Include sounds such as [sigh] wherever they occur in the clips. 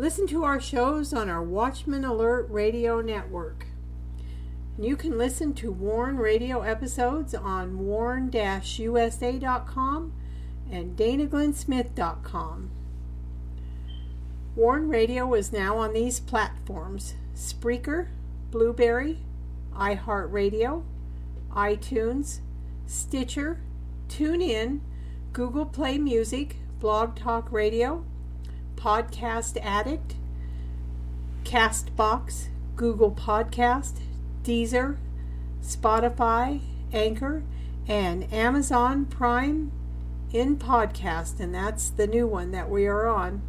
Listen to our shows on our Watchman Alert Radio Network. You can listen to Warn Radio episodes on warn-usa.com and danaglennsmith.com. Warn Radio is now on these platforms Spreaker, Blubrry, iHeartRadio, iTunes, Stitcher, TuneIn, Google Play Music, Blog Talk Radio, Podcast Addict, Castbox, Google Podcast, Deezer, Spotify, Anchor, and Amazon Prime in podcast, and that's the new one that we are on.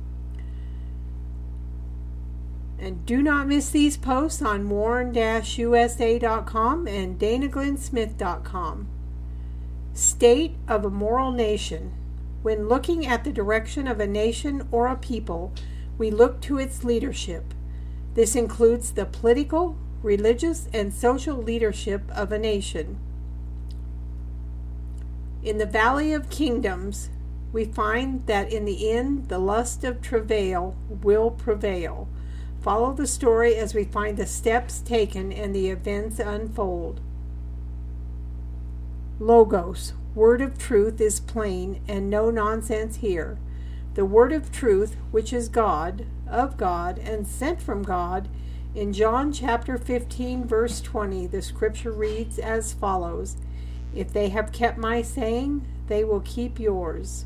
And do not miss these posts on warn-usa.com and danaglennsmith.com. State of a moral nation. When looking at the direction of a nation or a people, we look to its leadership. This includes the political, religious, and social leadership of a nation. In the Valley of Kingdoms, we find that in the end the lust of travail will prevail. Follow the story as we find the steps taken and the events unfold. Logos, word of truth, is plain and no nonsense here. The word of truth, which is God, of God, and sent from God, in John chapter 15, verse 20, the scripture reads as follows If they have kept my saying, they will keep yours.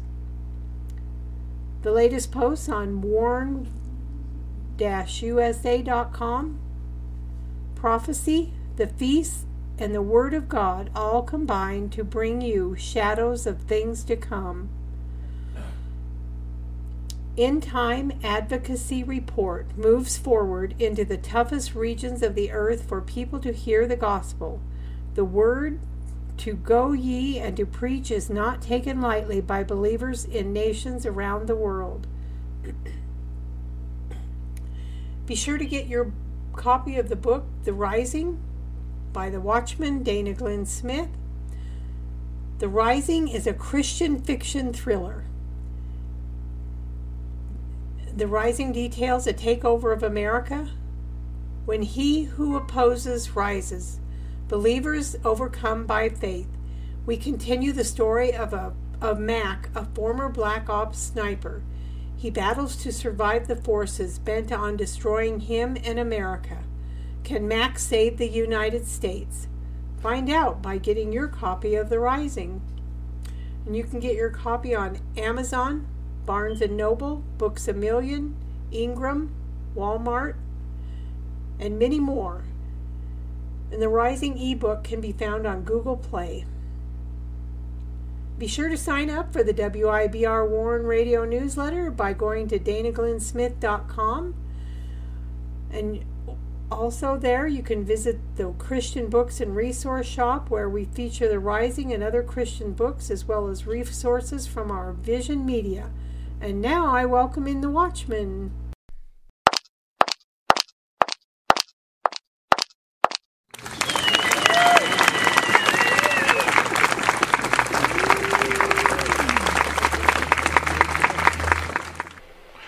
The latest posts on Warn usa.com. Prophecy, the feast, and the Word of God all combine to bring you shadows of things to come. In Time Advocacy Report moves forward into the toughest regions of the earth for people to hear the gospel. The word to go ye and to preach is not taken lightly by believers in nations around the world. Be sure to get your copy of the book, The Rising, by the Watchman Dana Glenn Smith. The Rising is a Christian fiction thriller. The Rising details a takeover of America when he who opposes rises. Believers overcome by faith. We continue the story of a of Mac, a former Black Ops sniper. He battles to survive the forces bent on destroying him and America. Can Mac save the United States? Find out by getting your copy of The Rising. And you can get your copy on Amazon, Barnes & Noble, Books A Million, Ingram, Walmart, and many more. And the Rising ebook can be found on Google Play. Be sure to sign up for the WIBR Warn Radio newsletter by going to danaglennsmith.com. And also, there you can visit the Christian Books and Resource Shop where we feature the Rising and other Christian books as well as resources from our Vision Media. And now I welcome in the Watchman.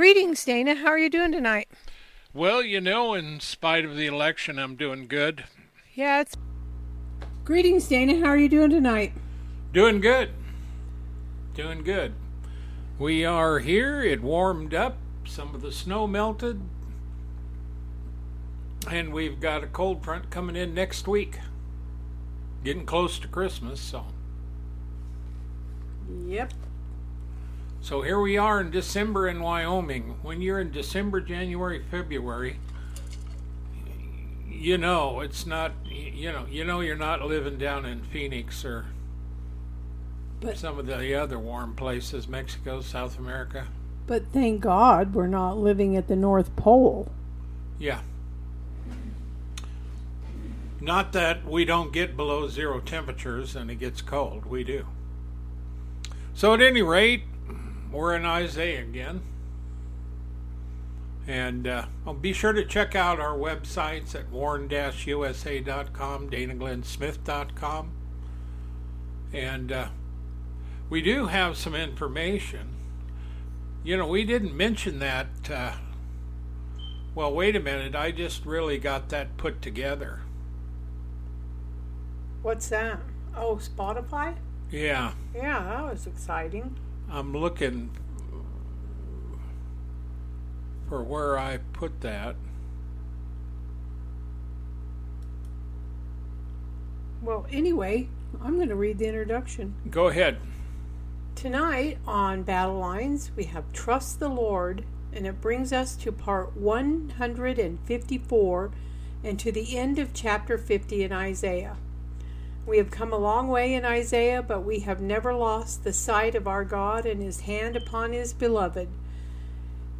Greetings, Dana. How are you doing tonight? Well, you know, in spite of the election, I'm doing good. Yeah, it's. Greetings, Dana. How are you doing tonight? Doing good. Doing good. We are here. It warmed up. Some of the snow melted. And we've got a cold front coming in next week. Getting close to Christmas, so. Yep. So here we are in December in Wyoming. When you're in December, January, February, you know it's not you know you know you're not living down in Phoenix or But- some of the other warm places, Mexico, South America. But thank God we're not living at the North Pole. Yeah. Not that we don't get below zero temperatures and it gets cold. We do. So, at any rate, we're in Isaiah again. And uh, oh, be sure to check out our websites at warn-usa.com, danaglennsmith.com. And uh, we do have some information. You know, we didn't mention that. Uh, well, wait a minute. I just really got that put together. What's that? Oh, Spotify? Yeah, Yeah, that was exciting. I'm looking for where I put that. Well, anyway, I'm going to read the introduction. Go ahead. Tonight on Battle Lines, we have Trust the Lord, and it brings us to part 154 and to the end of chapter 50 in Isaiah. We have come a long way in Isaiah, but we have never lost the sight of our God and his hand upon his beloved.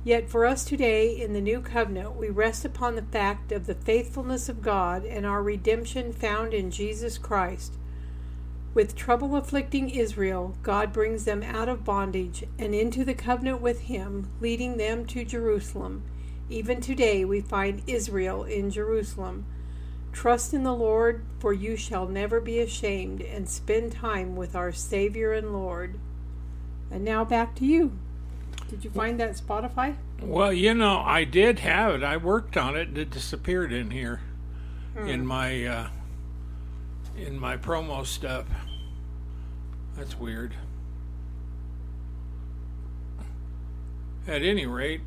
Yet for us today in the new covenant, we rest upon the fact of the faithfulness of God and our redemption found in Jesus Christ. With trouble afflicting Israel, God brings them out of bondage and into the covenant with Him, leading them to Jerusalem. Even today we find Israel in Jerusalem. Trust in the Lord, for you shall never be ashamed, and spend time with our Savior and Lord. And now back to you. Did you find that Spotify? Well, you know, I did have it. I worked on it. and It disappeared in here, in my uh, in my promo stuff. That's weird. At any rate,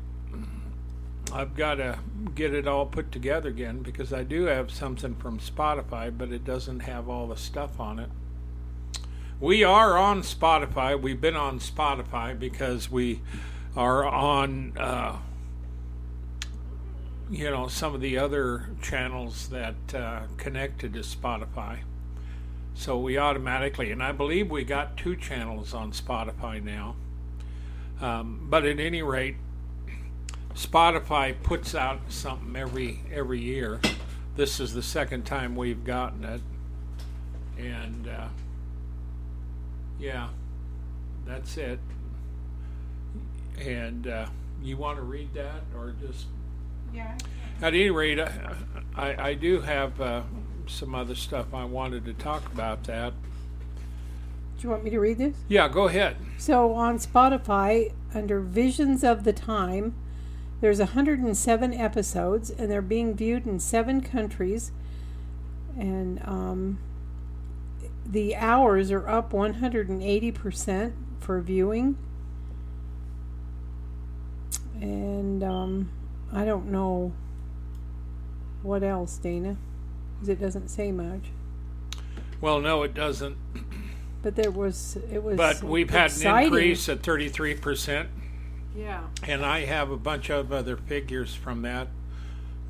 I've got to get it all put together again because I do have something from Spotify, but it doesn't have all the stuff on it. We are on Spotify. We've been on Spotify because we are on, uh, you know, some of the other channels that uh, connected to Spotify. So we automatically, and I believe we got two channels on Spotify now. Um, but at any rate, Spotify puts out something every every year. This is the second time we've gotten it, and uh, yeah, that's it. And uh, you want to read that, or just Yeah. at any rate, I, I, I do have uh, some other stuff I wanted to talk about. That Do you want me to read this? yeah, go ahead. So on Spotify, under Visions of the Time, there's 107 episodes, and they're being viewed in seven countries. And um, the hours are up 180% for viewing. And um, I don't know what else, Dana, because it doesn't say much. Well, no, it doesn't. But there was it was. But we've had an increase at 33%. Yeah. And I have a bunch of other figures from that,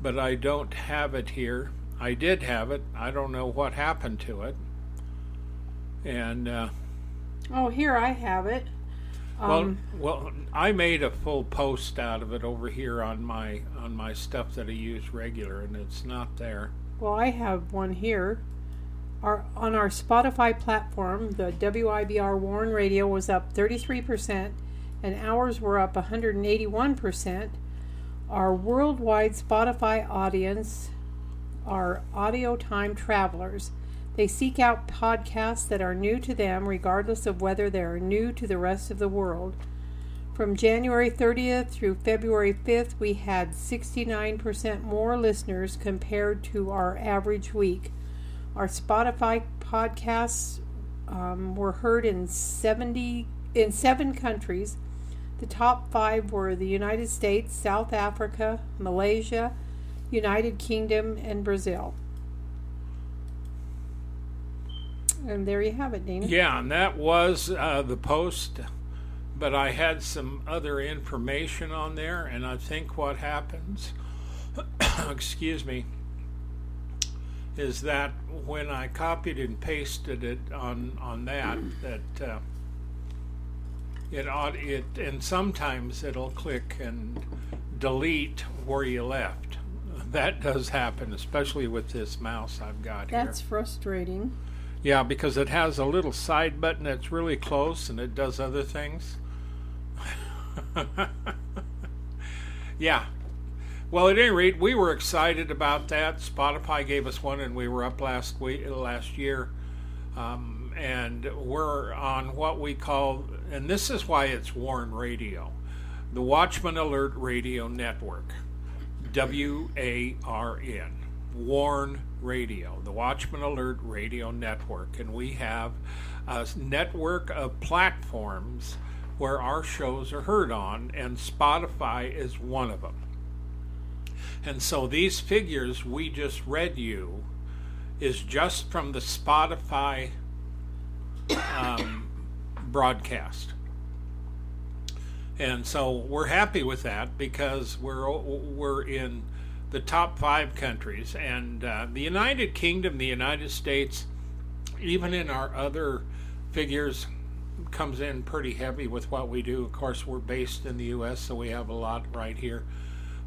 but I don't have it here. I did have it. I don't know what happened to it. And uh, Oh, here I have it. Um, well, well, I made a full post out of it over here on my on my stuff that I use regular, and it's not there. Well, I have one here. Our, on our Spotify platform, the WIBR Warn Radio was up 33%, and hours were up 181%. Our worldwide Spotify audience are audio time travelers. They seek out podcasts that are new to them, regardless of whether they are new to the rest of the world. From January 30th through February 5th, we had 69% more listeners compared to our average week. Our Spotify podcasts um, were heard in 70 in seven countries. The top five were the United States, South Africa, Malaysia, United Kingdom, and Brazil. And there you have it, Dana. Yeah, and that was uh, the post, but I had some other information on there, and I think what happens, [coughs] excuse me, is that when I copied and pasted it on on that, that uh, it ought it, and sometimes it'll click and delete where you left. That does happen, especially with this mouse I've got here. That's frustrating. Yeah, because it has a little side button that's really close and it does other things. [laughs] yeah. Well, at any rate, we were excited about that. Spotify gave us one, and we were up last week, last year, um, and we're on what we call, and this is why it's Warn Radio, the Watchman Alert Radio Network, W A R N. Warn Radio, the Watchman Alert Radio Network, and we have a network of platforms where our shows are heard on, and Spotify is one of them. And so these figures we just read you is just from the Spotify um, broadcast. And so we're happy with that because we're we're in the top five countries, and uh, the United Kingdom, the United States, even in our other figures, comes in pretty heavy with what we do. Of course, we're based in the U.S., so we have a lot right here.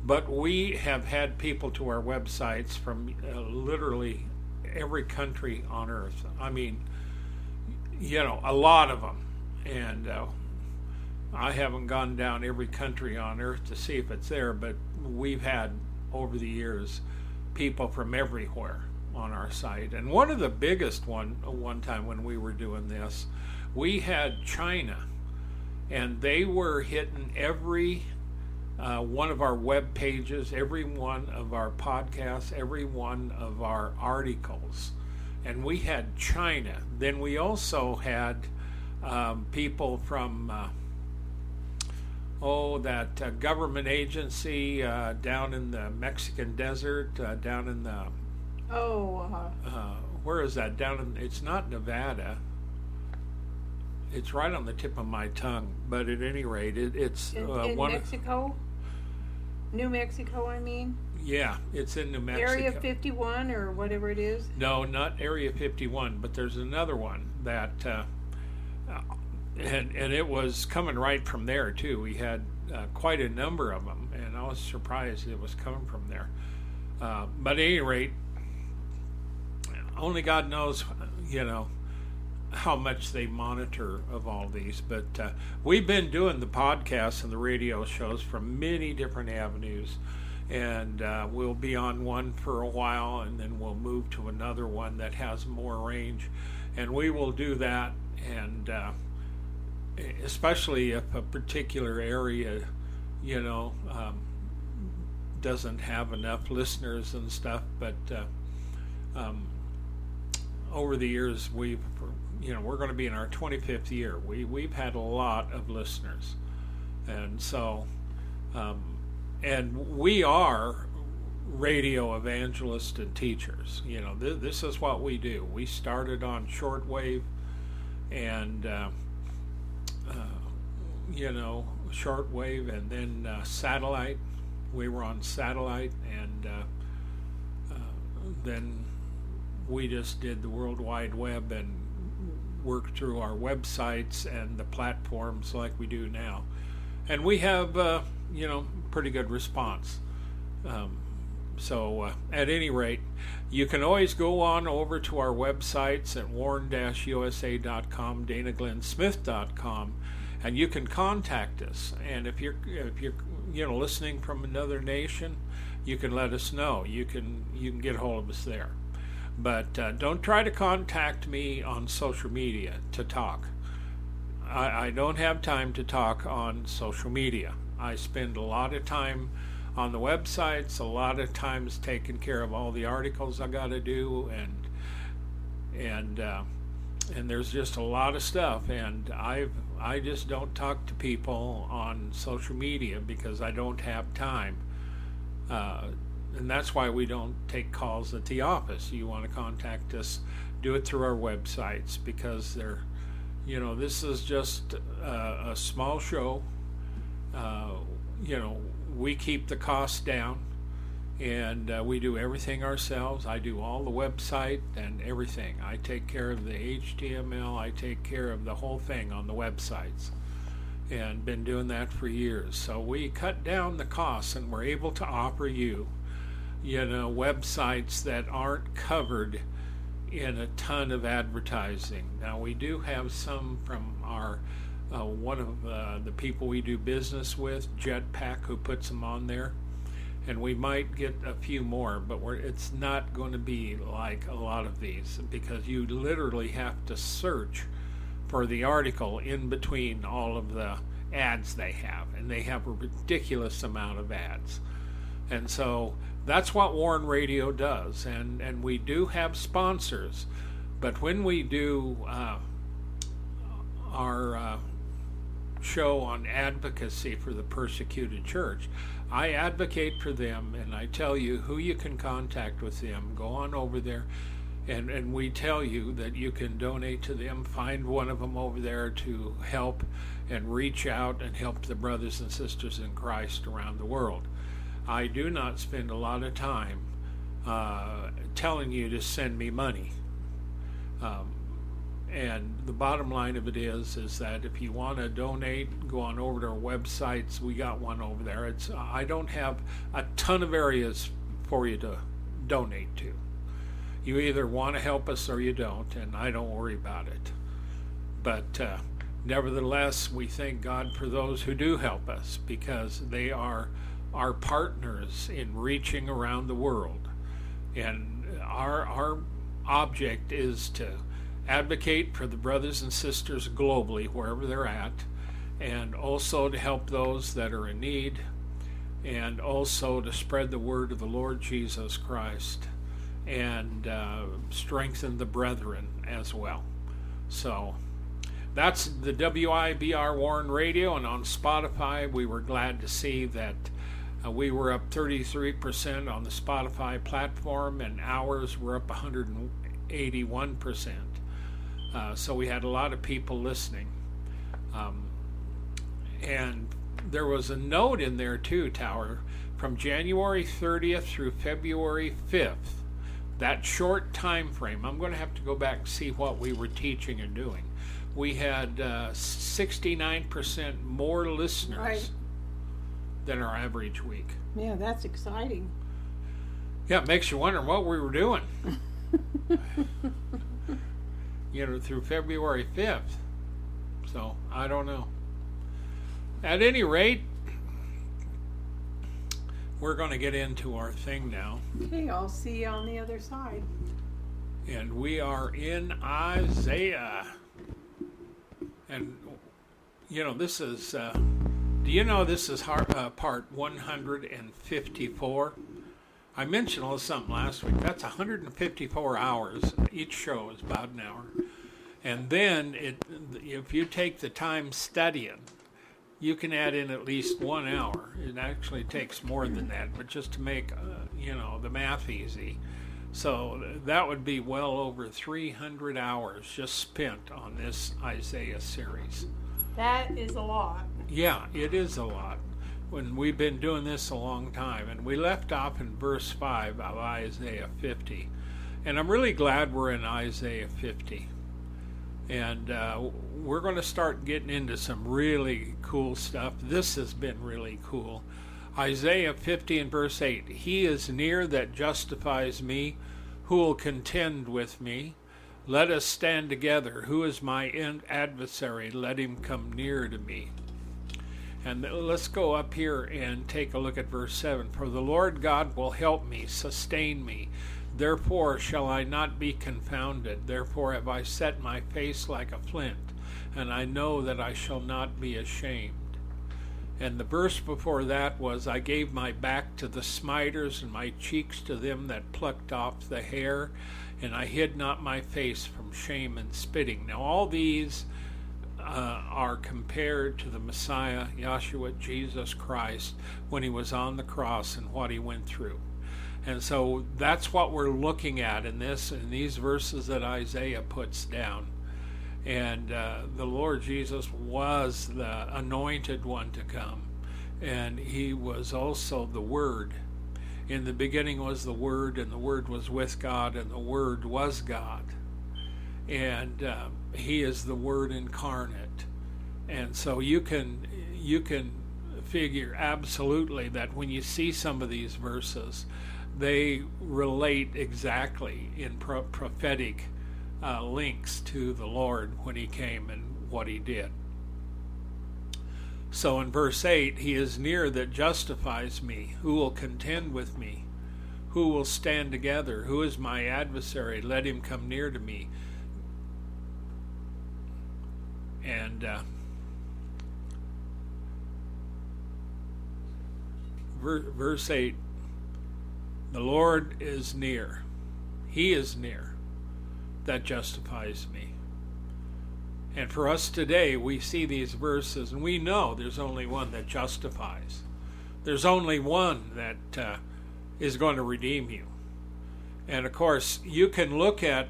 But we have had people to our websites from uh, literally every country on earth. I mean, you know, a lot of them. And uh, I haven't gone down every country on earth to see if it's there, but we've had over the years people from everywhere on our site. And one of the biggest one one time when we were doing this, we had China, and they were hitting every uh, one of our web pages, every one of our podcasts, every one of our articles. And we had China. Then we also had um, people from uh, oh, that uh, government agency uh, down in the Mexican desert, uh, down in the. Oh. Uh, where is that? Down in. It's not Nevada. It's right on the tip of my tongue, but at any rate, it, it's in, uh, in one. Mexico. New Mexico, I mean. Yeah, it's in New Mexico. Area 51 or whatever it is. No, not Area 51, but there's another one that uh, and and it was coming right from there too. We had uh, quite a number of them, and I was surprised it was coming from there. Uh, but at any rate, only God knows, you know, how much they monitor of all these. But uh, we've been doing the podcasts and the radio shows from many different avenues. And uh, we'll be on one for a while, and then we'll move to another one that has more range. And we will do that. And uh, especially if a particular area, you know, um, doesn't have enough listeners and stuff. But uh, um, over the years, we've, you know, we're going to be in our 25th year. We we've had a lot of listeners, and so, um, and we are radio evangelists and teachers. You know, th- this is what we do. We started on shortwave, and uh, uh, you know, shortwave and then uh, satellite. We were on satellite, and uh, uh, then we just did the World Wide Web and worked through our websites and the platforms like we do now. And we have, uh, you know, pretty good response. Um, so, uh, at any rate, you can always go on over to our websites at warn-usa.com, danaglennsmith.com, and you can contact us. And if you're if you're you know listening from another nation, you can let us know. You can you can get hold of us there. But uh, don't try to contact me on social media to talk. I, I don't have time to talk on social media. I spend a lot of time on the websites, a lot of times taking care of all the articles I got to do, and and uh, and there's just a lot of stuff. And I've i just don't talk to people on social media because i don't have time. Uh, and that's why we don't take calls at the office. You want to contact us do it through our websites because they're you know this is just a, a small show uh, you know we keep the costs down and uh, we do everything ourselves. I do all the website and everything. I take care of the HTML. I take care of the whole thing on the websites, and been doing that for years. So we cut down the costs, and we're able to offer you, you know, websites that aren't covered in a ton of advertising. Now we do have some from our uh, one of uh, the people we do business with, Jetpack, who puts them on there and we might get a few more, but it's not going to be like a lot of these because you literally have to search for the article in between all of the ads they have, and they have a ridiculous amount of ads. And so that's what Warn Radio does, and, and we do have sponsors, but when we do uh, our uh, show on advocacy for the persecuted church, I advocate for them and I tell you who you can contact with them. Go on over there and, and we tell you that you can donate to them. Find one of them over there to help and reach out and help the brothers and sisters in Christ around the world. I do not spend a lot of time uh, telling you to send me money. Um, and the bottom line of it is, is that if you want to donate, go on over to our websites. We got one over there. It's I don't have a ton of areas for you to donate to. You either want to help us or you don't, and I don't worry about it. But uh, nevertheless, we thank God for those who do help us because they are our partners in reaching around the world, and our our object is to advocate for the brothers and sisters globally, wherever they're at, and also to help those that are in need, and also to spread the word of the Lord Jesus Christ and uh, strengthen the brethren as well. So that's the WIBR Warn Radio, and on Spotify, we were glad to see that. Uh, we were up 33% on the Spotify platform, and hours were up 181%. Uh, so we had a lot of people listening. Um, and there was a note in there too, Tower, from January 30th through February 5th. That short time frame, I'm going to have to go back and see what we were teaching and doing. We had uh, 69% more listeners right. than our average week. Yeah, that's exciting. Yeah, it makes you wonder what we were doing. [laughs] you know, through February 5th. So, I don't know. At any rate, we're going to get into our thing now. Okay, I'll see you on the other side. And we are in Isaiah. And, you know, this is, uh, do you know this is uh, part 154? I mentioned a little something last week. That's 154 hours. Each show is about an hour. And then it, if you take the time studying, you can add in at least one hour. It actually takes more than that, but just to make, uh, you know, the math easy. So that would be well over 300 hours just spent on this Isaiah series. That is a lot. Yeah, it is a lot when we've been doing this a long time. And we left off in verse 5 of Isaiah 50. And I'm really glad we're in Isaiah 50. And uh, we're going to start getting into some really cool stuff. This has been really cool. Isaiah 50 and verse 8 He is near that justifies me, who will contend with me. Let us stand together. Who is my adversary? Let him come near to me. And let's go up here and take a look at verse 7. For the Lord God will help me, sustain me. Therefore shall I not be confounded. Therefore have I set my face like a flint, and I know that I shall not be ashamed. And the verse before that was, I gave my back to the smiters and my cheeks to them that plucked off the hair, and I hid not my face from shame and spitting. Now, all these uh, are compared to the Messiah, Yahshua Jesus Christ, when he was on the cross and what he went through. And so that's what we're looking at in this, in these verses that Isaiah puts down. And uh, the Lord Jesus was the anointed one to come. And he was also the Word. In the beginning was the Word, and the Word was with God, and the Word was God. And uh, he is the Word incarnate. And so you can you can figure absolutely that when you see some of these verses, they relate exactly in pro- prophetic uh, links to the Lord when he came and what he did. So in verse 8, he is near that justifies me. Who will contend with me? Who will stand together? Who is my adversary? Let him come near to me. And uh, verse 8 the Lord is near. He is near. That justifies me. And for us today, we see these verses and we know there's only one that justifies. There's only one that uh, is going to redeem you. And of course, you can look at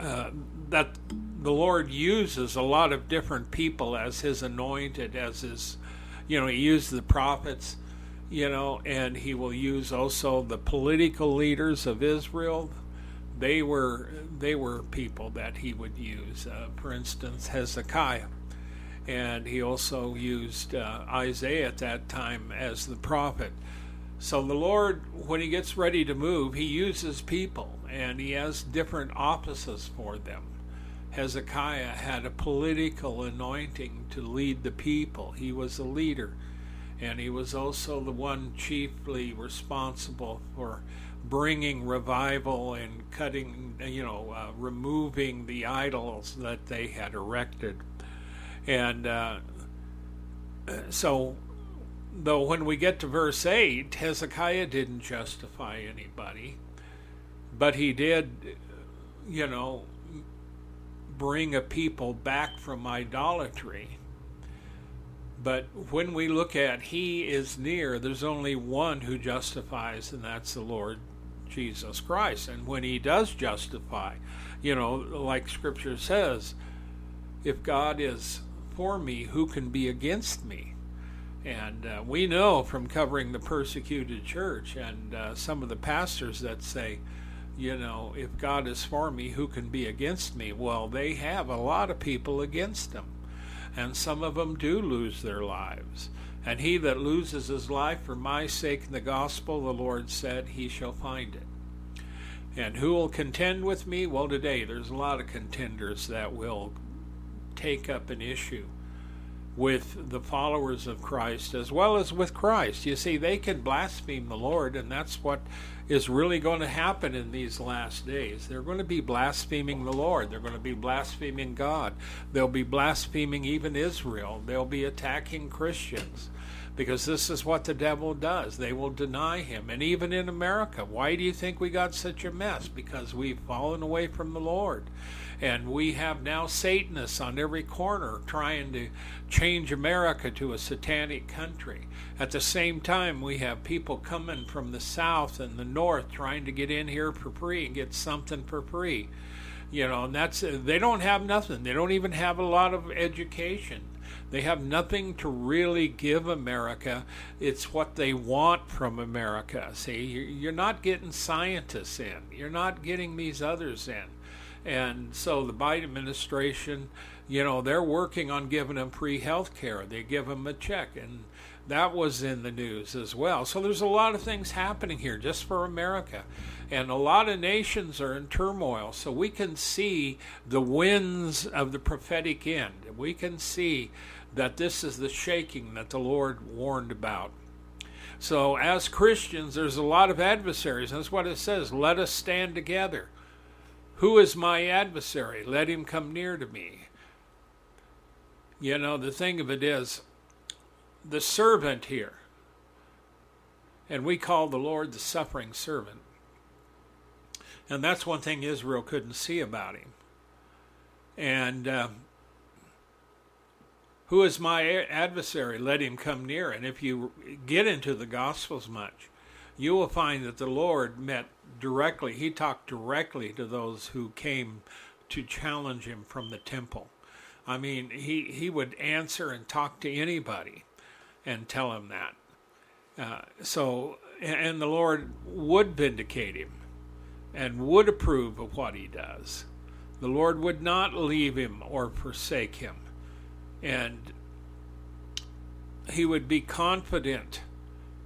uh, that the Lord uses a lot of different people as his anointed, as his, you know, he used the prophets you know, and he will use also the political leaders of Israel. They were they were people that he would use. Uh, for instance, Hezekiah, and he also used uh, Isaiah at that time as the prophet. So the Lord, when he gets ready to move, he uses people, and he has different offices for them. Hezekiah had a political anointing to lead the people. He was a leader and he was also the one chiefly responsible for bringing revival and cutting, you know, uh, removing the idols that they had erected. And uh, so, though, when we get to verse 8, Hezekiah didn't justify anybody, but he did, you know, bring a people back from idolatry but when we look at He is near, there's only one who justifies, and that's the Lord Jesus Christ. And when He does justify, you know, like Scripture says, if God is for me, who can be against me? And uh, we know from covering the persecuted church and uh, some of the pastors that say, you know, if God is for me, who can be against me? Well, they have a lot of people against them and some of them do lose their lives. And he that loses his life for my sake in the gospel, the Lord said, he shall find it. And who will contend with me? Well, today there's a lot of contenders that will take up an issue with the followers of Christ as well as with Christ. You see, they can blaspheme the Lord, and that's what is really going to happen in these last days. They're going to be blaspheming the Lord. They're going to be blaspheming God. They'll be blaspheming even Israel. They'll be attacking Christians because this is what the devil does. They will deny him. And even in America, why do you think we got such a mess? Because we've fallen away from the Lord. And we have now Satanists on every corner trying to change America to a satanic country. At the same time, we have people coming from the south and the north trying to get in here for free and get something for free. You know, and that's they don't have nothing. They don't even have a lot of education. They have nothing to really give America. It's what they want from America. See, you're not getting scientists in. You're not getting these others in. And so the Biden administration, you know, they're working on giving them free health care. They give them a check, and that was in the news as well. So there's a lot of things happening here just for America. And a lot of nations are in turmoil. So we can see the winds of the prophetic end. We can see that this is the shaking that the Lord warned about. So, as Christians, there's a lot of adversaries. That's what it says. Let us stand together. Who is my adversary? Let him come near to me. You know, the thing of it is, the servant here, and we call the Lord the suffering servant. And that's one thing Israel couldn't see about him. And uh, who is my adversary? Let him come near. And if you get into the Gospels much, you will find that the Lord met directly, he talked directly to those who came to challenge him from the temple. I mean, he, he would answer and talk to anybody and tell him that. Uh, so, and the Lord would vindicate him and would approve of what he does. The Lord would not leave him or forsake him. And he would be confident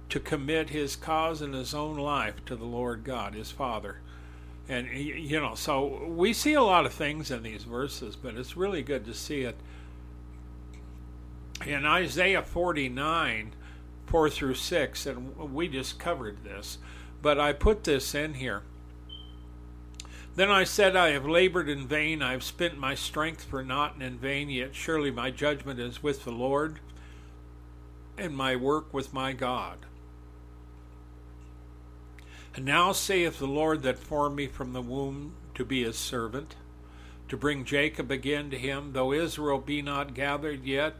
to commit his cause and his own life to the Lord God, his Father. And, you know, so we see a lot of things in these verses, but it's really good to see it. In Isaiah 49, 4 through 6, and we just covered this, but I put this in here. Then I said, I have labored in vain, I have spent my strength for naught and in vain, yet surely my judgment is with the Lord, and my work with my God. Now saith the Lord that formed me from the womb to be his servant, to bring Jacob again to him, though Israel be not gathered yet,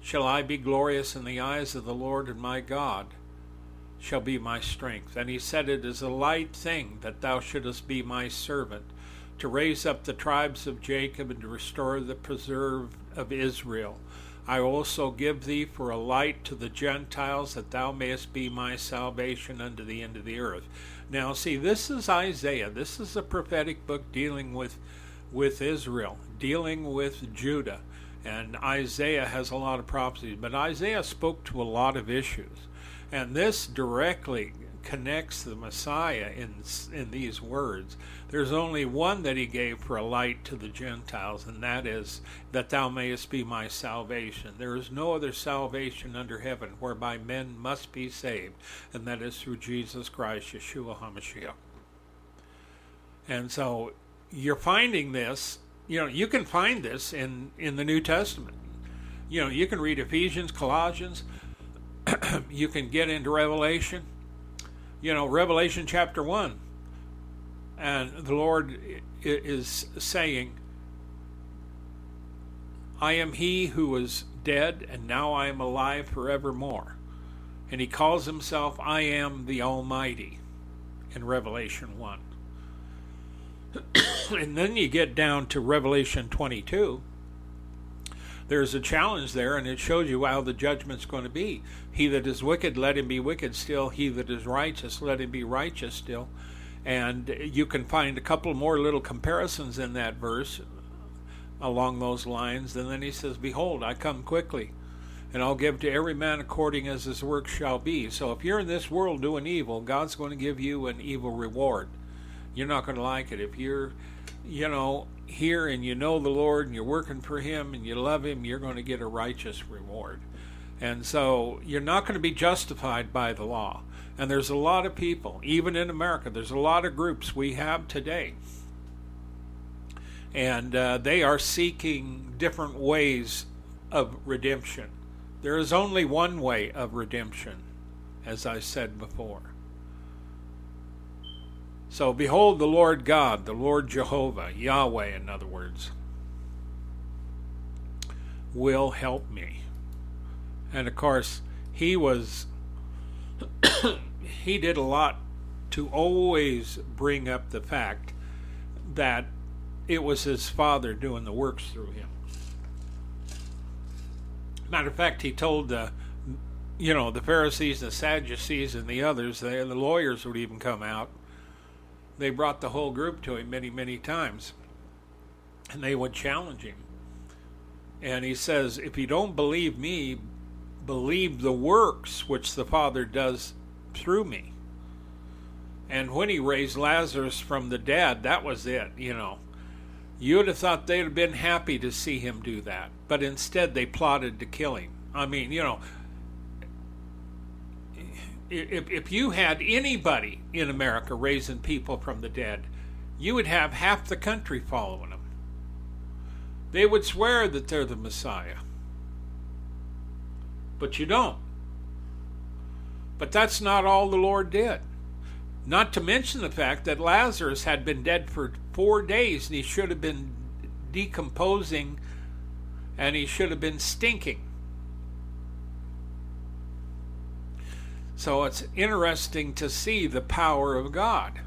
shall I be glorious in the eyes of the Lord and my God shall be my strength. And he said, It is a light thing that thou shouldest be my servant, to raise up the tribes of Jacob and to restore the preserve of Israel. I also give thee for a light to the Gentiles, that thou mayest be my salvation unto the end of the earth. Now, see, this is Isaiah. This is a prophetic book dealing with, with Israel, dealing with Judah. And Isaiah has a lot of prophecies, but Isaiah spoke to a lot of issues. And this directly connects the Messiah in in these words. There's only one that he gave for a light to the Gentiles, and that is that thou mayest be my salvation. There is no other salvation under heaven whereby men must be saved, and that is through Jesus Christ, Yeshua HaMashiach. And so you're finding this, you know, you can find this in, in the New Testament. You know, you can read Ephesians, Colossians, [clears throat] you can get into Revelation. You know, Revelation chapter 1. And the Lord is saying, I am he who was dead, and now I am alive forevermore. And he calls himself, I am the Almighty, in Revelation 1. [coughs] and then you get down to Revelation 22 there's a challenge there, and it shows you how the judgment's going to be. He that is wicked, let him be wicked still. He that is righteous, let him be righteous still. And you can find a couple more little comparisons in that verse along those lines. And then he says, Behold, I come quickly, and I'll give to every man according as his work shall be. So if you're in this world doing evil, God's going to give you an evil reward. You're not going to like it. If you're, you know, here and you know the Lord and you're working for Him and you love Him, you're going to get a righteous reward. And so you're not going to be justified by the law. And there's a lot of people, even in America, there's a lot of groups we have today. And uh, they are seeking different ways of redemption. There is only one way of redemption, as I said before. So, behold the Lord God, the Lord Jehovah, Yahweh, in other words, will help me. And of course, he was, [coughs] he did a lot to always bring up the fact that it was his father doing the works through him. Matter of fact, he told the, you know, the Pharisees, the Sadducees, and the others, the, the lawyers would even come out they brought the whole group to him many, many times. And they would challenge him. And he says, If you don't believe me, believe the works which the Father does through me. And when he raised Lazarus from the dead, that was it, you know. You would have thought they'd have been happy to see him do that. But instead, they plotted to kill him. I mean, you know, if, if you had anybody in America raising people from the dead, you would have half the country following them. They would swear that they're the Messiah. but you don't. But that's not all the Lord did. Not to mention the fact that Lazarus had been dead for four days and he should have been decomposing and he should have been stinking. So it's interesting to see the power of God.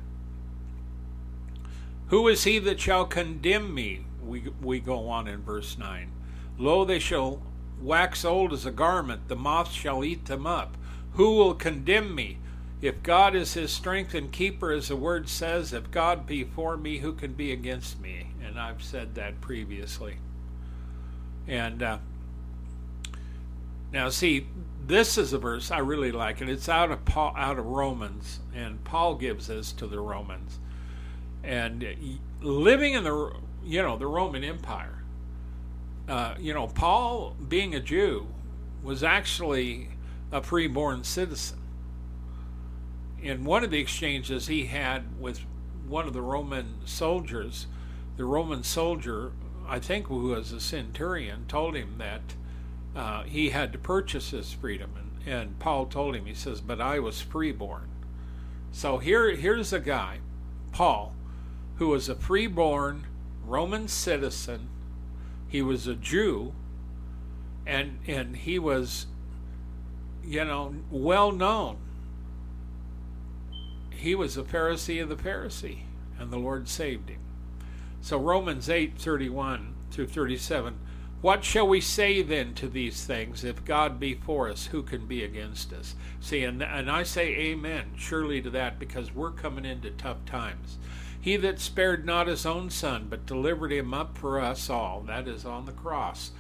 Who is he that shall condemn me? We, we go on in verse 9. Lo, they shall wax old as a garment, the moth shall eat them up. Who will condemn me? If God is his strength and keeper, as the word says, if God be for me, who can be against me? And I've said that previously. And uh, now, see, this is a verse I really like, and it's out of Paul, out of Romans, and Paul gives this to the Romans. And living in the you know the Roman Empire, uh, you know, Paul being a Jew was actually a freeborn citizen. In one of the exchanges he had with one of the Roman soldiers, the Roman soldier, I think who was a centurion, told him that uh, he had to purchase his freedom. And, and Paul told him, he says, But I was freeborn. So here, here's a guy, Paul, who was a freeborn Roman citizen. He was a Jew, and and he was, you know, well known. He was a Pharisee of the Pharisee, and the Lord saved him. So Romans eight thirty one through thirty seven. What shall we say then to these things? If God be for us, who can be against us? See, and, and I say amen, surely to that, because we're coming into tough times. He that spared not his own son, but delivered him up for us all, that is on the cross.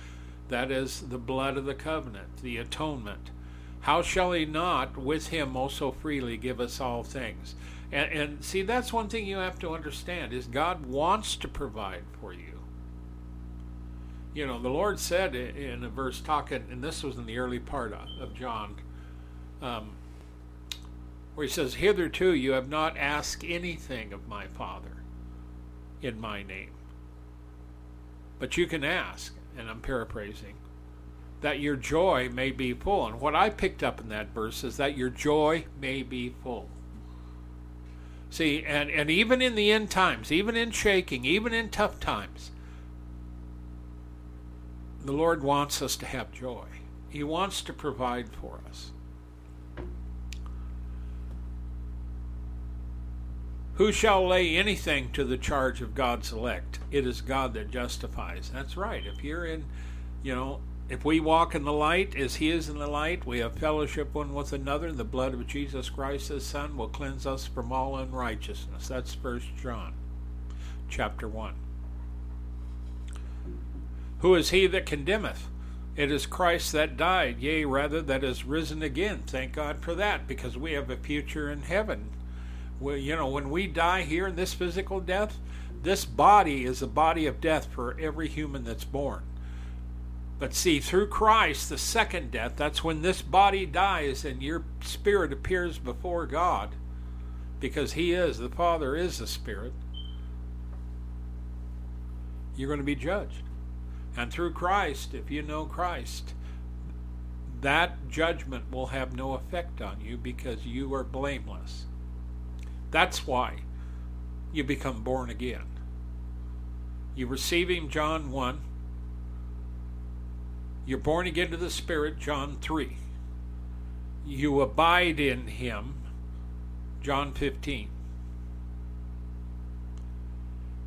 That is the blood of the covenant, the atonement. How shall he not with him also freely give us all things? And, and see, that's one thing you have to understand is God wants to provide for you you know, the Lord said in a verse talking, and this was in the early part of John, um, where he says, Hitherto you have not asked anything of my Father in my name. But you can ask, and I'm paraphrasing, that your joy may be full. And what I picked up in that verse is that your joy may be full. See, and, and even in the end times, even in shaking, even in tough times, the Lord wants us to have joy. He wants to provide for us. Who shall lay anything to the charge of God's elect? It is God that justifies. That's right. If you're in, you know, if we walk in the light as He is in the light, we have fellowship one with another. And the blood of Jesus Christ, His Son, will cleanse us from all unrighteousness. That's First John, chapter one. Who is he that condemneth? It is Christ that died, yea, rather, that is risen again. Thank God for that, because we have a future in heaven. We, you know, when we die here in this physical death, this body is a body of death for every human that's born. But see, through Christ, the second death, that's when this body dies and your spirit appears before God, because He is, the Father is the Spirit. You're going to be judged. And through Christ, if you know Christ, that judgment will have no effect on you because you are blameless. That's why you become born again. You receive Him, John 1. You're born again to the Spirit, John 3. You abide in Him, John 15.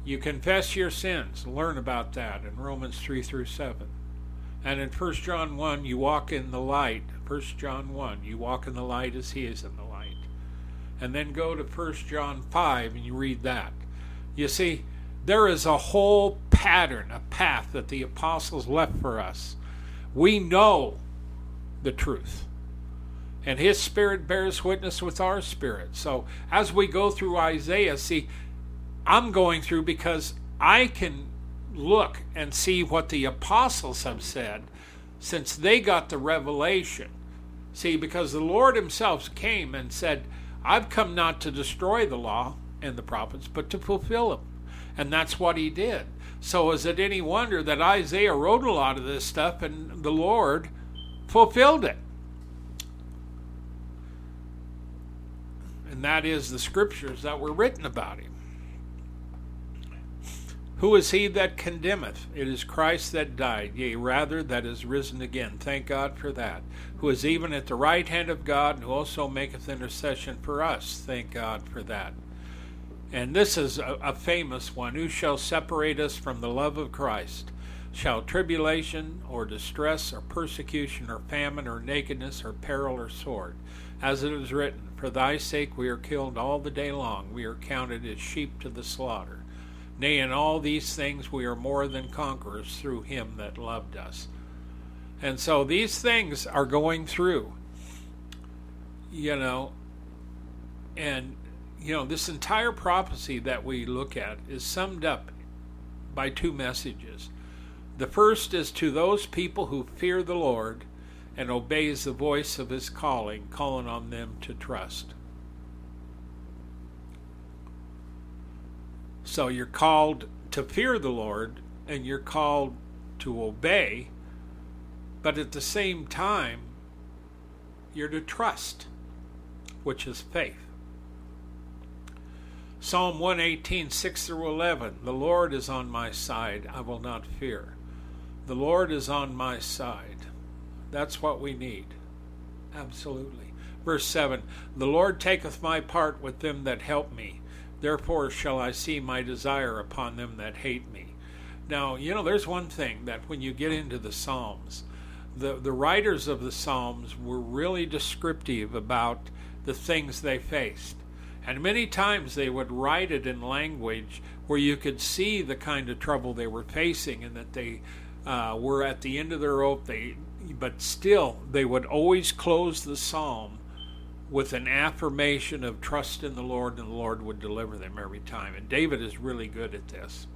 You confess your sins. Learn about that in Romans 3 through 7. And in 1 John 1, you walk in the light. 1 John 1, you walk in the light as he is in the light. And then go to 1 John 5 and you read that. You see, there is a whole pattern, a path that the apostles left for us. We know the truth. And his spirit bears witness with our spirit. So as we go through Isaiah, see, I'm going through because I can look and see what the apostles have said since they got the revelation. See, because the Lord Himself came and said, I've come not to destroy the law and the prophets, but to fulfill them. And that's what He did. So, is it any wonder that Isaiah wrote a lot of this stuff and the Lord fulfilled it. And that is the scriptures that were written about him. Who is he that condemneth? It is Christ that died, yea, rather that is risen again. Thank God for that. Who is even at the right hand of God, and who also maketh intercession for us. Thank God for that. And this is a, a famous one. Who shall separate us from the love of Christ? Shall tribulation, or distress, or persecution, or famine, or nakedness, or peril, or sword? As it is written, For thy sake we are killed all the day long, we are counted as sheep to the slaughter. Nay, in all these things we are more than conquerors through him that loved us. And so these things are going through, you know, and, you know, this entire prophecy that we look at is summed up by two messages. The first is to those people who fear the Lord and obeys the voice of his calling, calling on them to trust. So you're called to fear the Lord and you're called to obey, but at the same time, you're to trust, which is faith. Psalm 118, 6 through 11 The Lord is on my side, I will not fear. The Lord is on my side. That's what we need. Absolutely. Verse 7 The Lord taketh my part with them that help me. Therefore shall I see my desire upon them that hate me. Now, you know, there's one thing that when you get into the Psalms, the, the writers of the Psalms were really descriptive about the things they faced. And many times they would write it in language where you could see the kind of trouble they were facing and that they uh, were at the end of their rope. They, but still, they would always close the psalm with an affirmation of trust in the Lord, and the Lord would deliver them every time. And David is really good at this.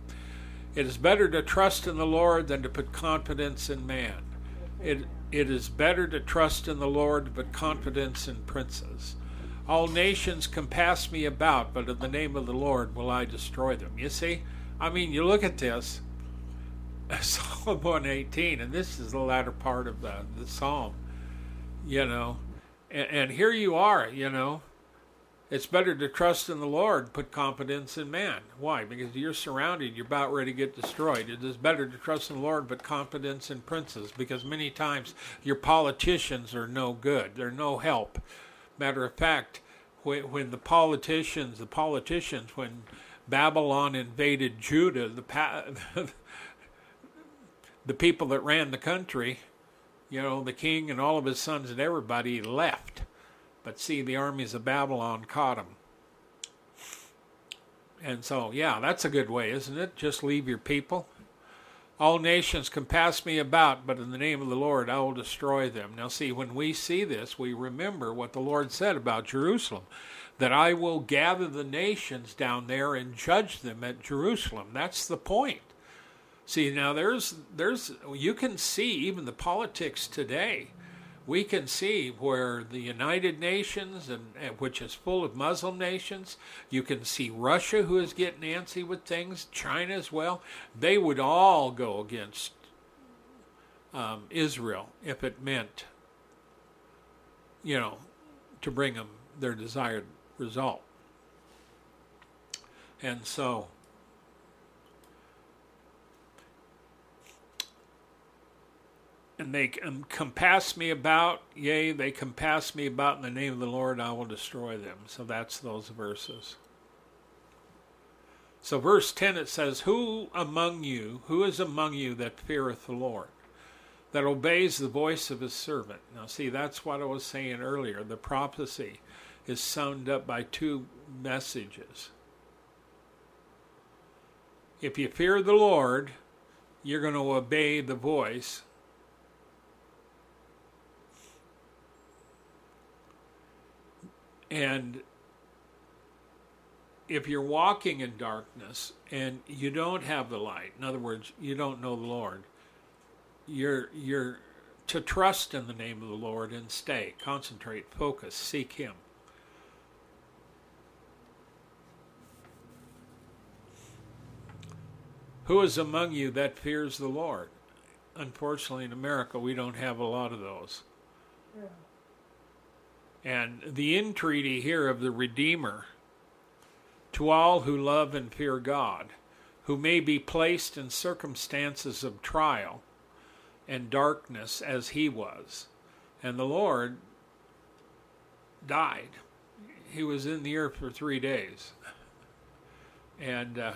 It is better to trust in the Lord than to put confidence in man. It, it is better to trust in the Lord, but confidence in princes. All nations compass me about, but in the name of the Lord will I destroy them. You see? I mean, you look at this, [laughs] Psalm 118, and this is the latter part of the, the psalm. You know, and, and here you are, you know. It's better to trust in the Lord, put confidence in man. Why? Because you're surrounded, you're about ready to get destroyed. It is better to trust in the Lord, but confidence in princes, because many times your politicians are no good. They're no help. Matter of fact, when, when the politicians, the politicians, when Babylon invaded Judah, the [laughs] the people that ran the country, you know, the king and all of his sons and everybody left. But see, the armies of Babylon caught them. And so, yeah, that's a good way, isn't it? Just leave your people. All nations compass me about, but in the name of the Lord I will destroy them. Now, see, when we see this, we remember what the Lord said about Jerusalem that I will gather the nations down there and judge them at Jerusalem. That's the point. See, now there's there's you can see even the politics today. We can see where the United Nations, and, and which is full of Muslim nations, you can see Russia, who is getting antsy with things, China as well. They would all go against um, Israel if it meant, you know, to bring them their desired result. And so and they compass me about, yea, they compass me about in the name of the Lord, I will destroy them. So that's those verses. So, verse 10 it says, Who among you, who is among you that feareth the Lord, that obeys the voice of his servant? Now, see, that's what I was saying earlier. The prophecy is summed up by two messages. If you fear the Lord, you're going to obey the voice And if you're walking in darkness and you don't have the light, in other words, you don't know the Lord, you're you're to trust in the name of the Lord and stay, concentrate, focus, seek him. Who is among you that fears the Lord? unfortunately, in America, we don't have a lot of those. Yeah. And the entreaty here of the Redeemer to all who love and fear God, who may be placed in circumstances of trial and darkness as he was. And the Lord died. He was in the earth for three days. And uh,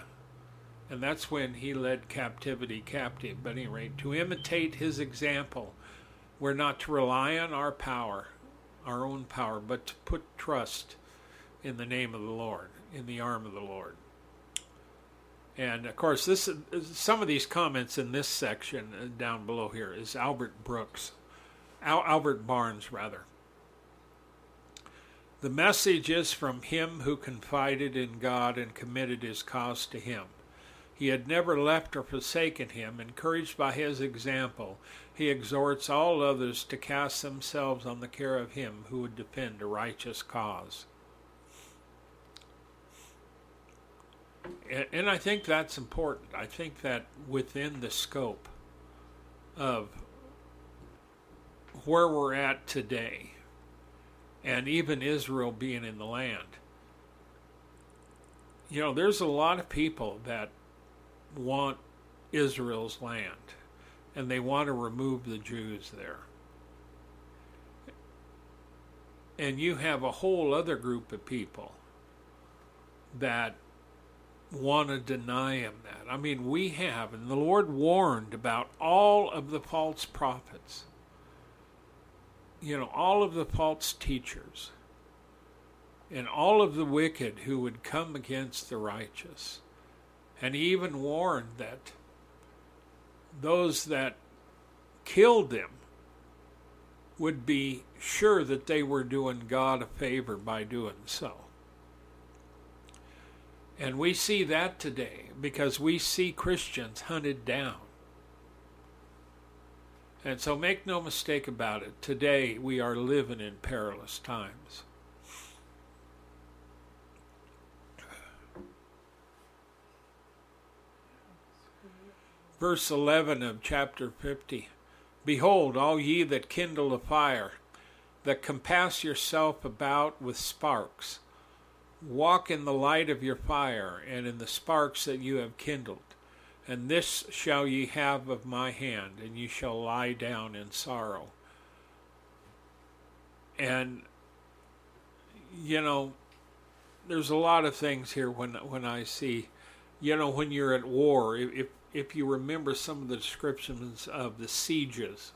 and that's when he led captivity captive. But anyway, to imitate his example, we're not to rely on our power, our own power, but to put trust in the name of the Lord, in the arm of the Lord. And of course, this some of these comments in this section uh, down below here is Albert Brooks, Al, Albert Barnes rather. The message is from him who confided in God and committed his cause to him. He had never left or forsaken him. Encouraged by his example, he exhorts all others to cast themselves on the care of him who would defend a righteous cause. And I think that's important. I think that within the scope of where we're at today, and even Israel being in the land, you know, there's a lot of people that want Israel's land and they want to remove the Jews there. And you have a whole other group of people that want to deny him that. I mean, we have, and the Lord warned about all of the false prophets, you know, all of the false teachers, and all of the wicked who would come against the righteous. And he even warned that those that killed them would be sure that they were doing God a favor by doing so. And we see that today because we see Christians hunted down. And so make no mistake about it, today we are living in perilous times. Verse 11 of chapter 50 Behold, all ye that kindle a fire, that compass yourself about with sparks, Walk in the light of your fire, and in the sparks that you have kindled. And this shall ye have of my hand, and ye shall lie down in sorrow. And, you know, there's a lot of things here when when I see, you know, when you're at war, if if you remember some of the descriptions of the sieges,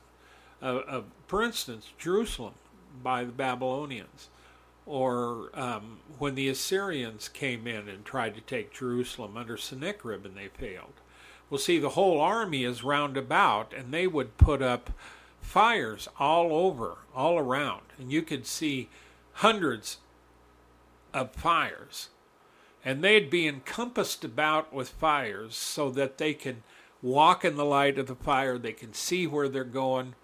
of, of for instance, Jerusalem by the Babylonians, or um, when the Assyrians came in and tried to take Jerusalem under Sennacherib and they failed. Well, see, the whole army is round about, and they would put up fires all over, all around, and you could see hundreds of fires. And they'd be encompassed about with fires so that they can walk in the light of the fire, they can see where they're going,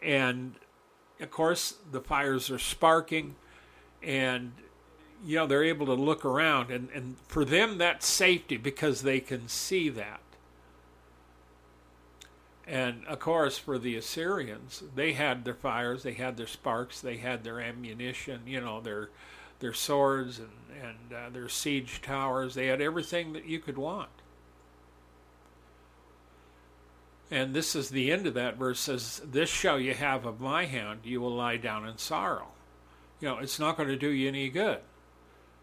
and of course, the fires are sparking. And you know they're able to look around and, and for them that's safety because they can see that. And of course for the assyrians they had their fires they had their sparks they had their ammunition you know their their swords and, and uh, their siege towers they had everything that you could want and this is the end of that verse says this shall you have of my hand you will lie down in sorrow you know, it's not going to do you any good.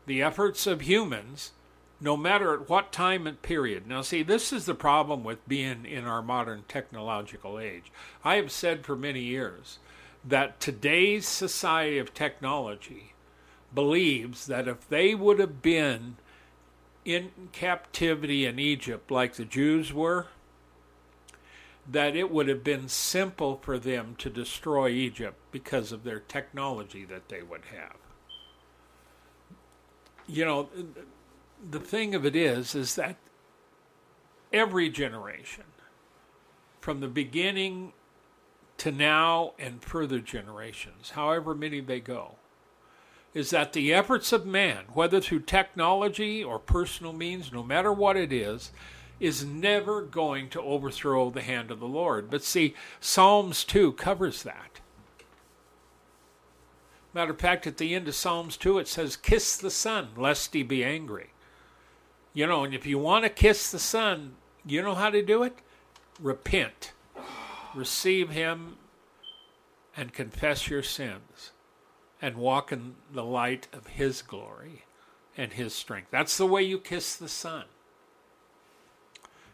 The efforts of humans, no matter at what time and period. Now, see, this is the problem with being in our modern technological age. I have said for many years that today's society of technology believes that if they would have been in captivity in Egypt like the Jews were, that it would have been simple for them to destroy Egypt because of their technology that they would have. You know, the thing of it is, is that every generation, from the beginning to now and further generations, however many they go, is that the efforts of man, whether through technology or personal means, no matter what it is, is never going to overthrow the hand of the Lord. But see, Psalms 2 covers that. Matter of fact, at the end of Psalms 2, it says, Kiss the Son, lest he be angry. You know, and if you want to kiss the Son, you know how to do it? Repent, receive him, and confess your sins, and walk in the light of his glory and his strength. That's the way you kiss the Son.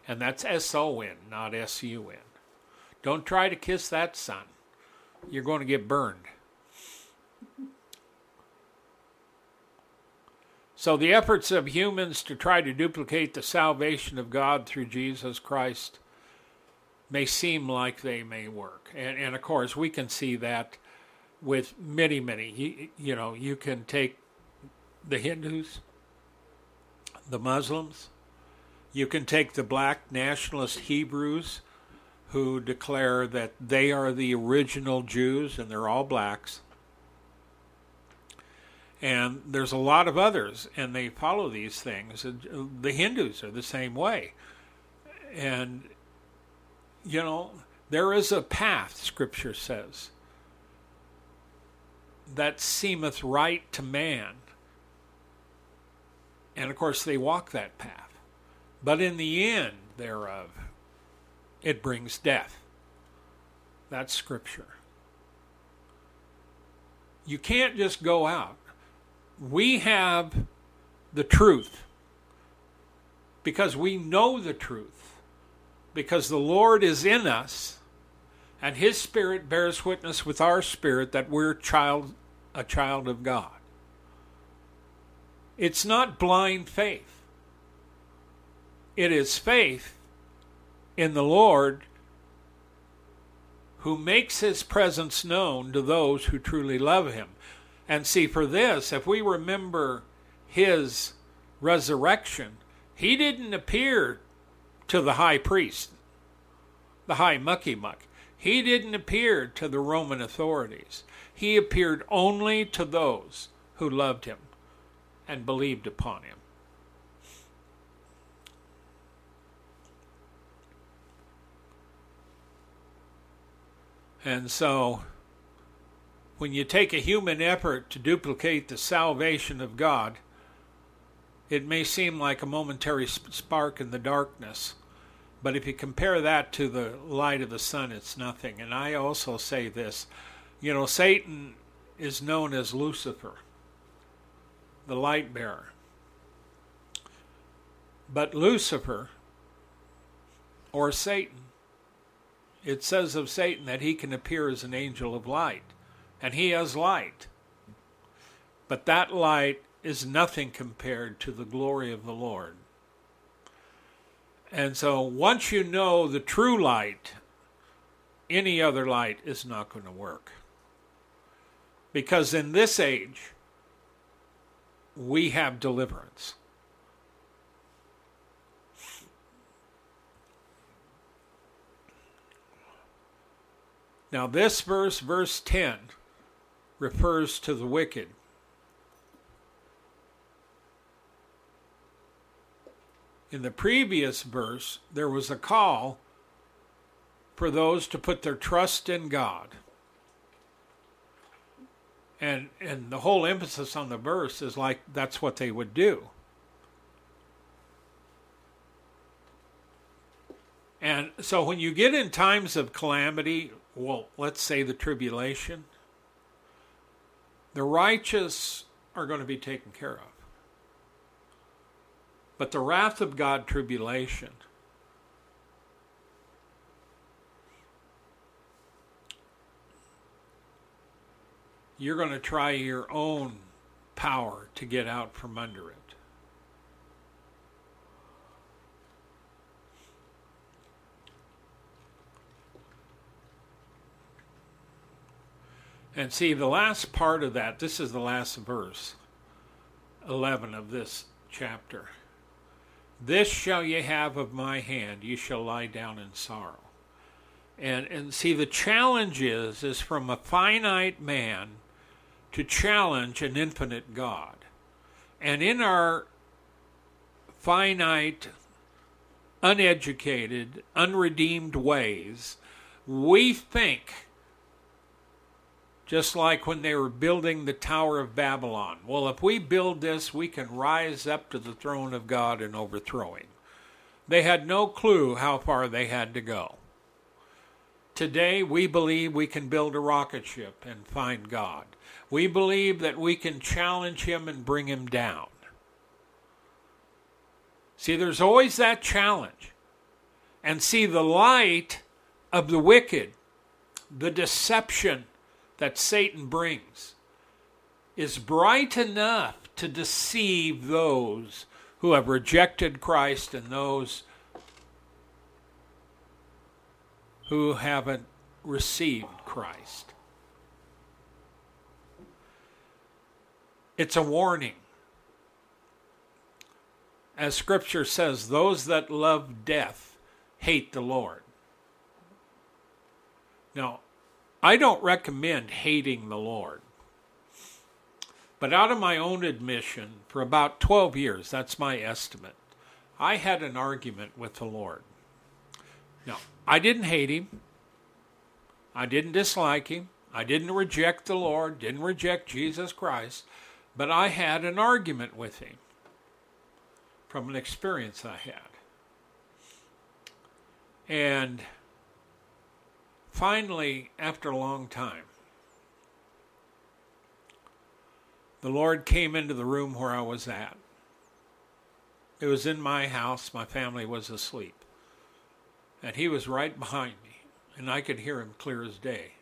And that's S O N, not S U N. Don't try to kiss that Son, you're going to get burned. So, the efforts of humans to try to duplicate the salvation of God through Jesus Christ may seem like they may work. And, and of course, we can see that with many, many. You, you know, you can take the Hindus, the Muslims, you can take the black nationalist Hebrews who declare that they are the original Jews and they're all blacks. And there's a lot of others, and they follow these things. Uh, the Hindus are the same way. And, you know, there is a path, Scripture says, that seemeth right to man. And of course, they walk that path. But in the end thereof, it brings death. That's Scripture. You can't just go out we have the truth because we know the truth, because the Lord is in us, and His Spirit bears witness with our spirit that we're child, a child of God. It's not blind faith. It is faith in the Lord who makes his presence known to those who truly love him. And see, for this, if we remember his resurrection, he didn't appear to the high priest, the high mucky muck. He didn't appear to the Roman authorities. He appeared only to those who loved him and believed upon him. And so when you take a human effort to duplicate the salvation of God, it may seem like a momentary spark in the darkness, but if you compare that to the light of the sun, it's nothing. And I also say this you know, Satan is known as Lucifer, the light bearer. But Lucifer, or Satan, it says of Satan that he can appear as an angel of light and he has light. But that light is nothing compared to the glory of the Lord. And so once you know the true light, any other light is not going to work. Because in this age, we have deliverance. Now, this verse, verse 10, refers to the wicked. In the previous verse, there was a call for those to put their trust in God. And and the whole emphasis on the verse is like that's what they would do. And so when you get in times of calamity, well, let's say the tribulation, the righteous are going to be taken care of. But the wrath of God, tribulation, you're going to try your own power to get out from under it. And see, the last part of that, this is the last verse, 11 of this chapter. This shall ye have of my hand, ye shall lie down in sorrow. And, and see, the challenge is, is from a finite man to challenge an infinite God. And in our finite uneducated, unredeemed ways, we think, just like when they were building the Tower of Babylon, well, if we build this, we can rise up to the throne of God and overthrow him. They had no clue how far they had to go. Today, we believe we can build a rocket ship and find God. We believe that we can challenge him and bring him down. See, there's always that challenge. And see, the light of the wicked, the deception that Satan brings, is bright enough to deceive those who have rejected Christ and those who haven't received Christ. It's a warning. As Scripture says, those that love death hate the Lord. Now, I don't recommend hating the Lord. But out of my own admission, for about 12 years, that's my estimate, I had an argument with the Lord. Now, I didn't hate him. I didn't dislike him. I didn't reject the Lord, didn't reject Jesus Christ, but I had an argument with him from an experience I had. And finally, after a long time, the Lord came into the room where I was at. It was in my house, my family was asleep. And He was right behind me, and I could hear Him clear as day.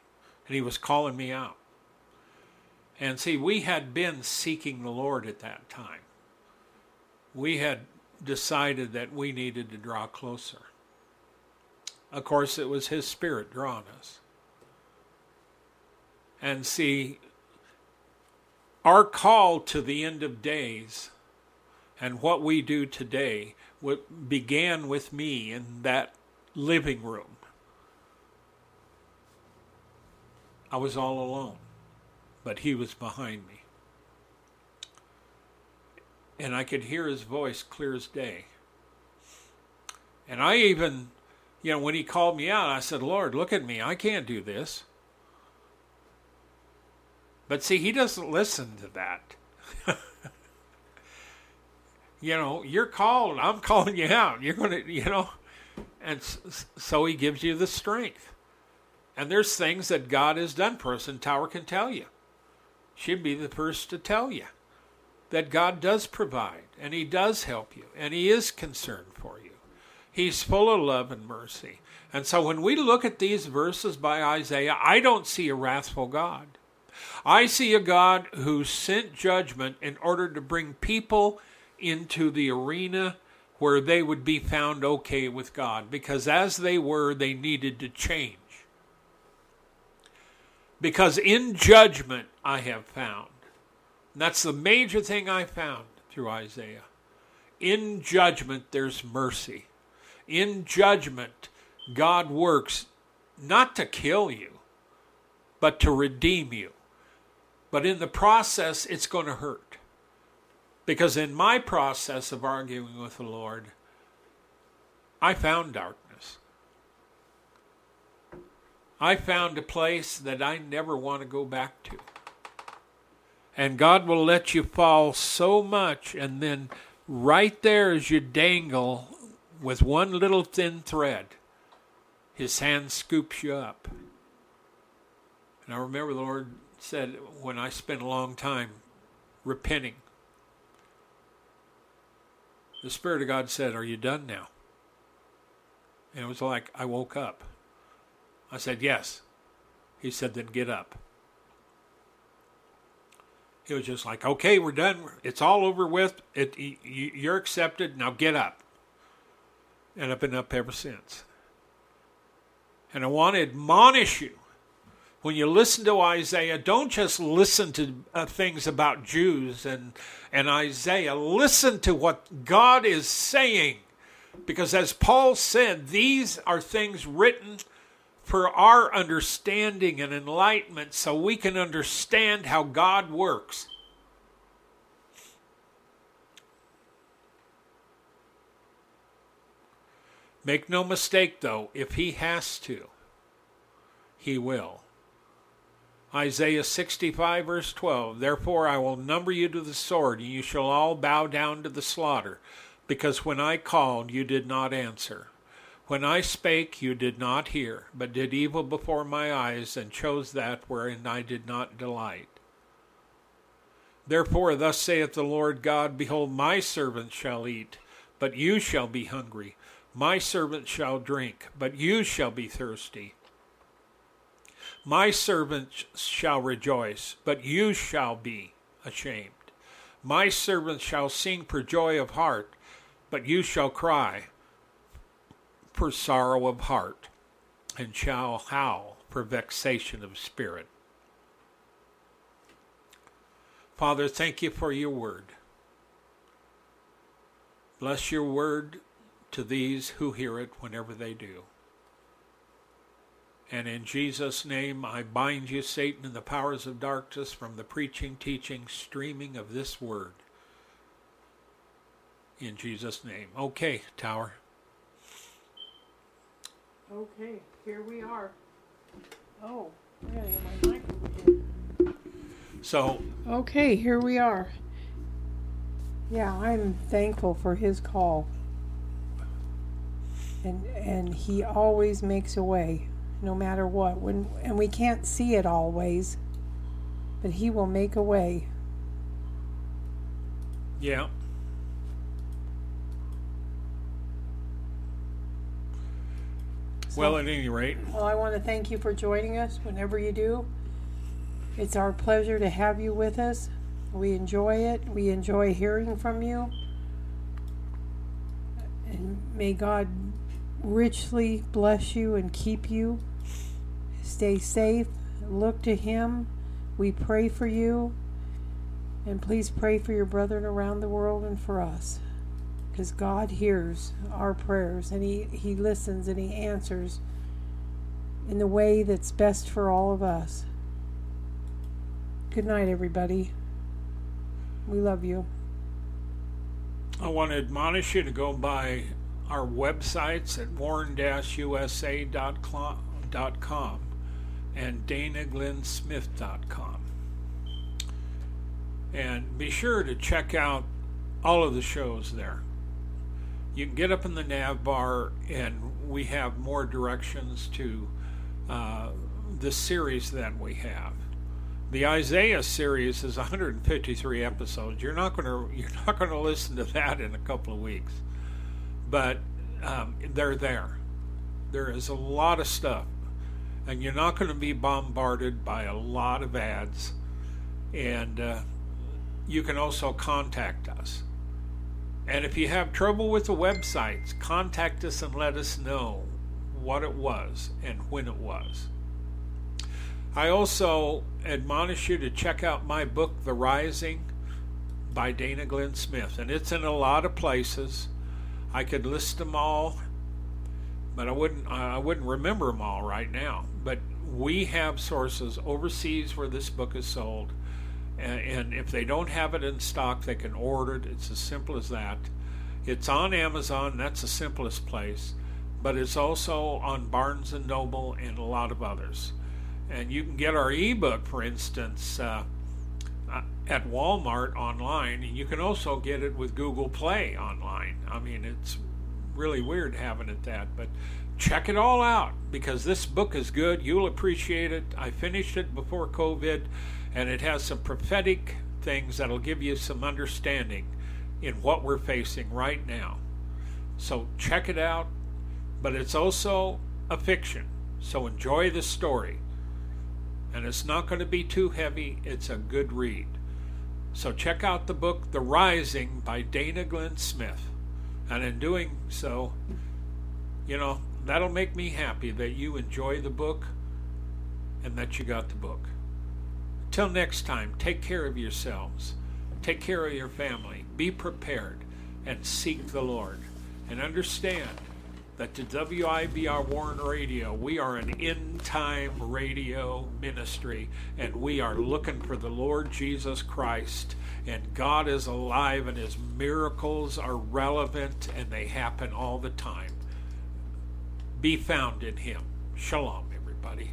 And He was calling me out. And see, we had been seeking the Lord at that time. We had decided that we needed to draw closer. Of course, it was His Spirit drawing us. And see, our call to the end of days and what we do today began with me in that living room. I was all alone, but he was behind me. And I could hear his voice clear as day. And I even, you know, when he called me out, I said, Lord, look at me. I can't do this. But see, he doesn't listen to that. [laughs] you know, you're called. I'm calling you out. You're going [laughs] to, you know, and so he gives you the strength. And there's things that God has done and Tower can tell you. She'd be the first to tell you that God does provide, and He does help you, and He is concerned for you. He's full of love and mercy. And so when we look at these verses by Isaiah, I don't see a wrathful God. I see a God who sent judgment in order to bring people into the arena where they would be found okay with God because as they were, they needed to change. Because in judgment, I have found. And that's the major thing I found through Isaiah. In judgment, there's mercy. In judgment, God works not to kill you, but to redeem you. But in the process, it's going to hurt. Because in my process of arguing with the Lord, I found darkness. I found a place that I never want to go back to. And God will let you fall so much, and then right there as you dangle with one little thin thread, His hand scoops you up. And I remember the Lord said when I spent a long time repenting, the Spirit of God said, Are you done now? And it was like I woke up. I said, Yes. He said, Then get up. It was just like, Okay, we're done. It's all over with. It, you're accepted. Now get up. And I've been up ever since. And I want to admonish you when you listen to Isaiah, don't just listen to uh, things about Jews and, and Isaiah. Listen to what God is saying. Because as Paul said, these are things written for our understanding and enlightenment so we can understand how God works. Make no mistake, though, if he has to, he will. Isaiah 65, verse 12 Therefore I will number you to the sword, and you shall all bow down to the slaughter, because when I called, you did not answer. When I spake, you did not hear, but did evil before my eyes, and chose that wherein I did not delight. Therefore, thus saith the Lord God Behold, my servant shall eat, but you shall be hungry. My servant shall drink, but you shall be thirsty. My servant shall rejoice, but you shall be ashamed. My servant shall sing for joy of heart, but you shall cry for sorrow of heart, and shall howl for vexation of spirit. Father, thank you for your word. Bless your word to these who hear it whenever they do. And in Jesus' name, I bind you, Satan, and the powers of darkness from the preaching, teaching, streaming of this word. In Jesus' name. Okay, Tower. Okay, here we are. Oh, my mic. So, Okay, here we are. Yeah, I'm thankful for his call. And and he always makes a way, no matter what. When and we can't see it always, but he will make a way. yeah. Well, at any rate, Well, I want to thank you for joining us whenever you do. It's our pleasure to have you with us. We enjoy it. We enjoy hearing from you. And may God richly bless you and keep you. Stay safe. Look to Him. We pray for you. And please pray for your brethren around the world and for us. Because God hears our prayers and he, he listens and He answers in the way that's best for all of us. Good night, everybody. We love you. I want to admonish you to go by our websites at warn-usa.com and danaglennsmith.com. And be sure to check out all of the shows there. You can get up in the nav bar, and we have more directions to uh, the series that we have. The Isaiah series is 153 episodes. You're not going to you're not going to listen to that in a couple of weeks, but um, they're there. There is a lot of stuff, and you're not going to be bombarded by a lot of ads. And uh, you can also contact us. And if you have trouble with the websites, contact us and let us know what it was and when it was. I also admonish you to check out my book, The Rising, by Dana Glenn Smith. And it's in a lot of places. I could list them all, but I wouldn't I wouldn't remember them all right now. But we have sources overseas where this book is sold. And, and if they don't have it in stock, they can order it. It's as simple as that. It's on Amazon. That's the simplest place. But it's also on Barnes and Noble and a lot of others. And you can get our ebook, for instance, uh, Uh, at Walmart online. And you can also get it with Google Play online. I mean, it's really weird having it that, but check it all out because this book is good. You'll appreciate it. I finished it before COVID, and it has some prophetic things that'll give you some understanding in what we're facing right now. So check it out, but it's also a fiction. So enjoy the story and it's not going to be too heavy. It's a good read. So check out the book The Rising by Dana Glenn Smith. And in doing so, you know, that'll make me happy that you enjoy the book and that you got the book. Till next time, take care of yourselves. Take care of your family. Be prepared and seek the Lord. And understand that to WIBR Warn Radio, we are an end time radio ministry and we are looking for the Lord Jesus Christ. And God is alive and his miracles are relevant and they happen all the time. be found in him. Shalom, everybody.